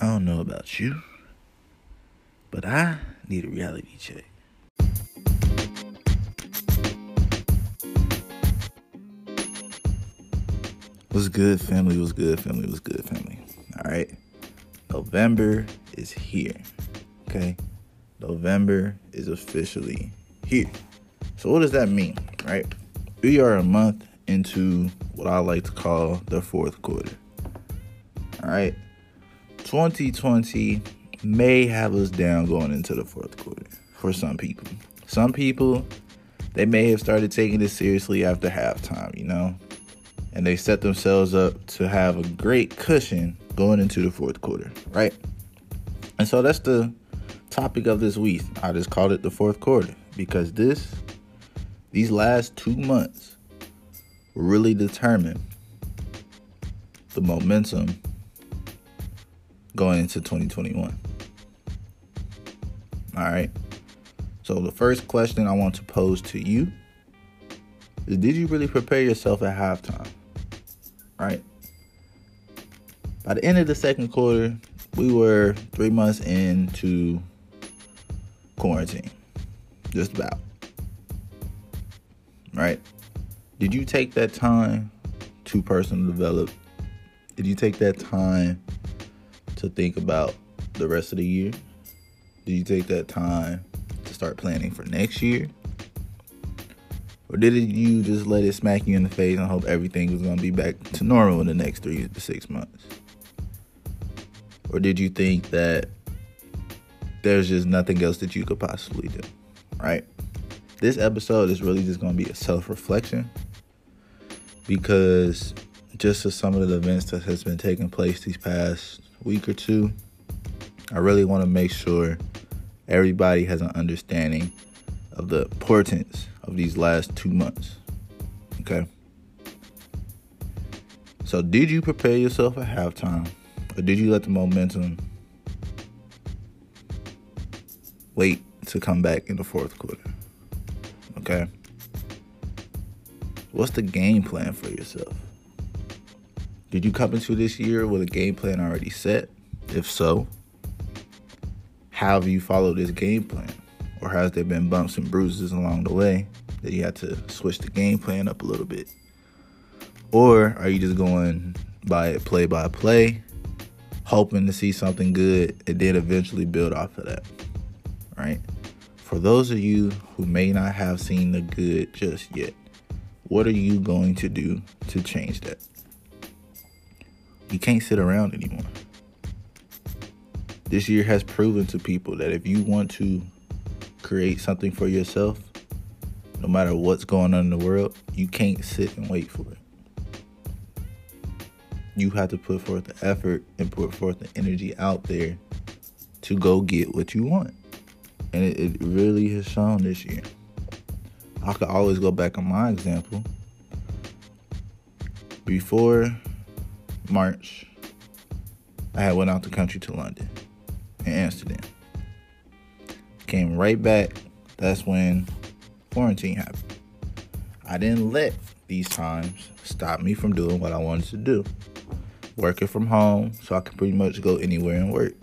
I don't know about you, but I need a reality check. What's good, family? What's good, family? What's good, family? All right. November is here. Okay. November is officially here. So, what does that mean, right? We are a month into what I like to call the fourth quarter. All right. 2020 may have us down going into the fourth quarter for some people. Some people, they may have started taking this seriously after halftime, you know? And they set themselves up to have a great cushion going into the fourth quarter, right? And so that's the topic of this week. I just called it the fourth quarter because this, these last two months, really determine the momentum going into 2021. All right. So the first question I want to pose to you is did you really prepare yourself at halftime? Right? By the end of the second quarter, we were 3 months into quarantine. Just about. Right? Did you take that time to personal develop? Did you take that time to think about the rest of the year? Did you take that time to start planning for next year? Or did you just let it smack you in the face and hope everything was going to be back to normal in the next three to six months? Or did you think that there's just nothing else that you could possibly do? Right? This episode is really just going to be a self reflection because just as some of the events that has been taking place these past week or two, I really want to make sure everybody has an understanding of the importance of these last two months. Okay. So, did you prepare yourself at halftime, or did you let the momentum wait to come back in the fourth quarter? Okay. What's the game plan for yourself? Did you come into this year with a game plan already set? If so, have you followed this game plan? Or has there been bumps and bruises along the way that you had to switch the game plan up a little bit? Or are you just going by it play by play, hoping to see something good and then eventually build off of that? Right? For those of you who may not have seen the good just yet, what are you going to do to change that? You can't sit around anymore. This year has proven to people that if you want to create something for yourself, no matter what's going on in the world, you can't sit and wait for it. You have to put forth the effort and put forth the energy out there to go get what you want. And it, it really has shown this year. I could always go back on my example. Before March, I had went out the country to London and Amsterdam. Came right back. That's when quarantine happened. I didn't let these times stop me from doing what I wanted to do. Working from home so I could pretty much go anywhere and work.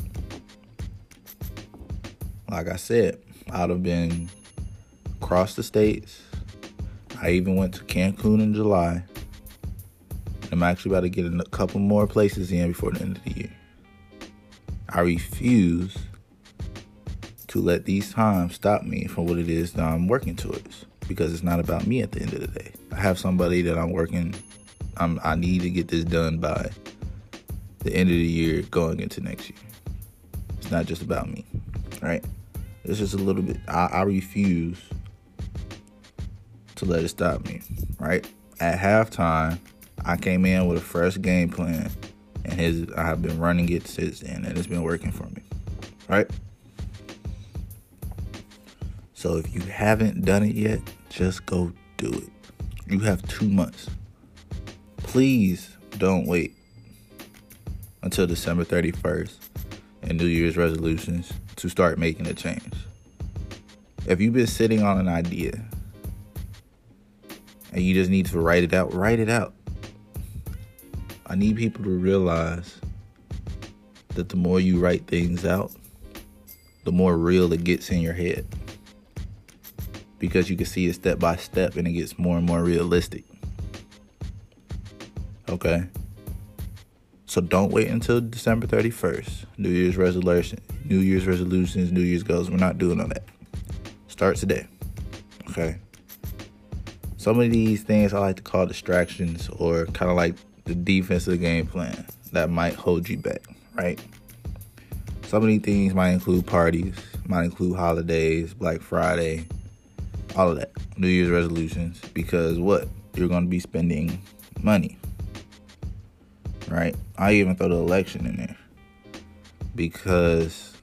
Like I said, I'd have been across the states. I even went to Cancun in July. I'm actually about to get a couple more places in before the end of the year. I refuse to let these times stop me from what it is that I'm working towards because it's not about me at the end of the day. I have somebody that I'm working I'm I need to get this done by the end of the year going into next year. It's not just about me, right? It's just a little bit I, I refuse to let it stop me, right? At halftime, I came in with a fresh game plan, and his I have been running it since then, and it's been working for me, right? So if you haven't done it yet, just go do it. You have two months. Please don't wait until December 31st and New Year's resolutions to start making a change. If you've been sitting on an idea and you just need to write it out, write it out. I need people to realize that the more you write things out, the more real it gets in your head. Because you can see it step by step and it gets more and more realistic. Okay? So don't wait until December 31st. New Year's resolution, New Year's resolutions, New Year's goals. We're not doing all that. Start today. Okay? Some of these things I like to call distractions or kind of like the defensive game plan that might hold you back, right? Some of these things might include parties, might include holidays, Black Friday, all of that, New Year's resolutions, because what? You're going to be spending money, right? I even throw the election in there because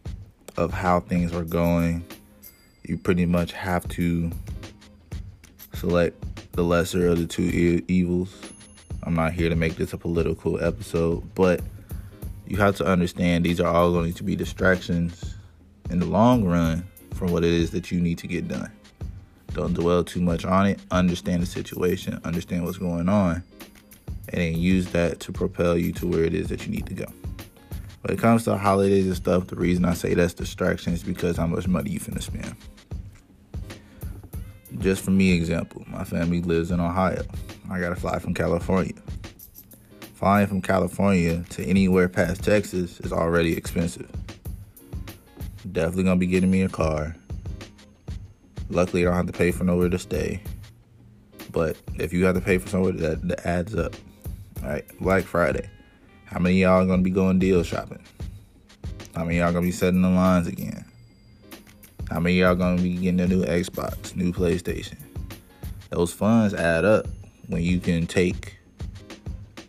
of how things are going. You pretty much have to select the lesser of the two evils. I'm not here to make this a political episode, but you have to understand these are all going to be distractions in the long run from what it is that you need to get done. Don't dwell too much on it. Understand the situation, understand what's going on, and then use that to propel you to where it is that you need to go. When it comes to holidays and stuff, the reason I say that's distraction is because how much money you finna spend just for me example my family lives in ohio i gotta fly from california. Flying from california to anywhere past texas is already expensive. Definitely gonna be getting me a car. Luckily i don't have to pay for nowhere to stay. But if you have to pay for somewhere that, that adds up. All right black friday. How many y'all gonna be going deal shopping? How many y'all gonna be setting the lines again? How many y'all gonna be getting a new Xbox, new PlayStation? Those funds add up when you can take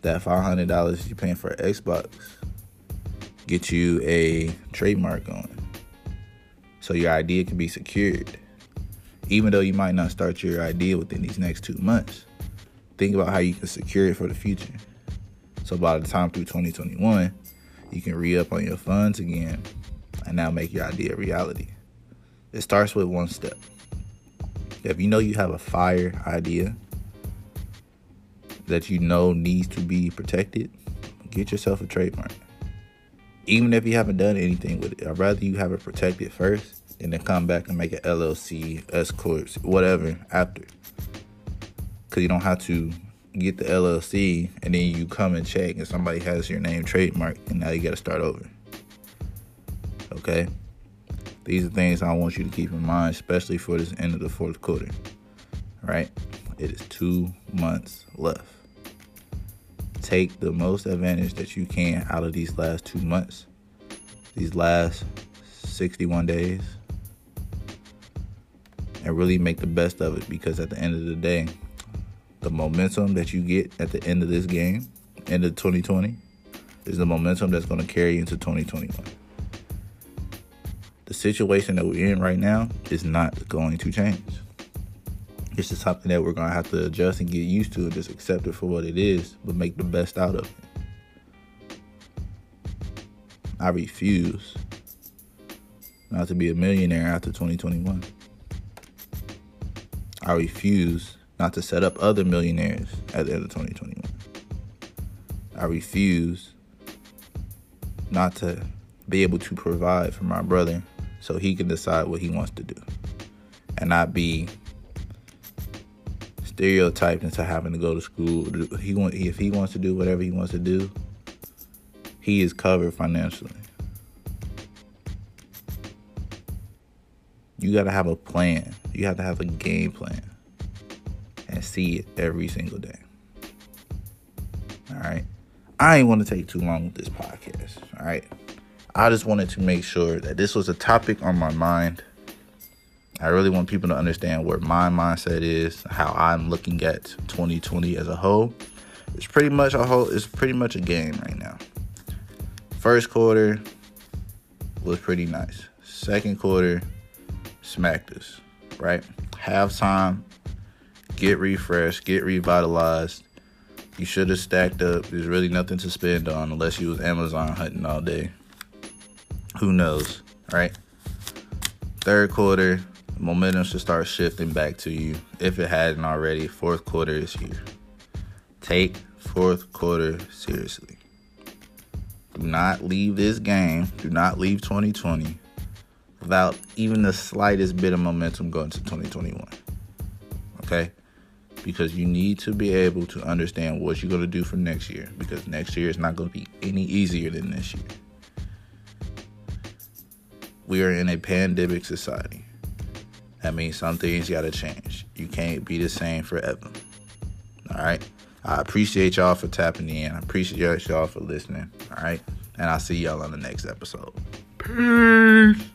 that five hundred dollars you're paying for Xbox, get you a trademark on, so your idea can be secured. Even though you might not start your idea within these next two months, think about how you can secure it for the future. So by the time through 2021, you can re up on your funds again and now make your idea a reality. It starts with one step. If you know you have a fire idea that you know needs to be protected, get yourself a trademark. Even if you haven't done anything with it, I'd rather you have it protected first and then come back and make an LLC, S corp, whatever after. Because you don't have to get the LLC and then you come and check and somebody has your name trademark and now you got to start over. Okay? These are things I want you to keep in mind, especially for this end of the fourth quarter. Right? It is two months left. Take the most advantage that you can out of these last two months, these last 61 days, and really make the best of it because at the end of the day, the momentum that you get at the end of this game, end of 2020, is the momentum that's going to carry into 2021 the situation that we're in right now is not going to change. It's just something that we're gonna have to adjust and get used to and just accept it for what it is, but make the best out of it. I refuse not to be a millionaire after 2021. I refuse not to set up other millionaires at the end of 2021. I refuse not to be able to provide for my brother so he can decide what he wants to do and not be stereotyped into having to go to school. He want if he wants to do whatever he wants to do, he is covered financially. You got to have a plan. You have to have a game plan and see it every single day. All right. I ain't want to take too long with this podcast. All right. I just wanted to make sure that this was a topic on my mind. I really want people to understand where my mindset is, how I'm looking at 2020 as a whole. It's pretty much a whole it's pretty much a game right now. First quarter was pretty nice. Second quarter smacked us, right? Halftime, get refreshed, get revitalized. You should have stacked up. There's really nothing to spend on unless you was Amazon hunting all day. Who knows, right? Third quarter, momentum should start shifting back to you if it hadn't already. Fourth quarter is here. Take fourth quarter seriously. Do not leave this game, do not leave 2020 without even the slightest bit of momentum going to 2021. Okay? Because you need to be able to understand what you're going to do for next year because next year is not going to be any easier than this year. We are in a pandemic society. That means some things got to change. You can't be the same forever. All right? I appreciate y'all for tapping in. I appreciate y'all for listening. All right? And I'll see y'all on the next episode. Peace.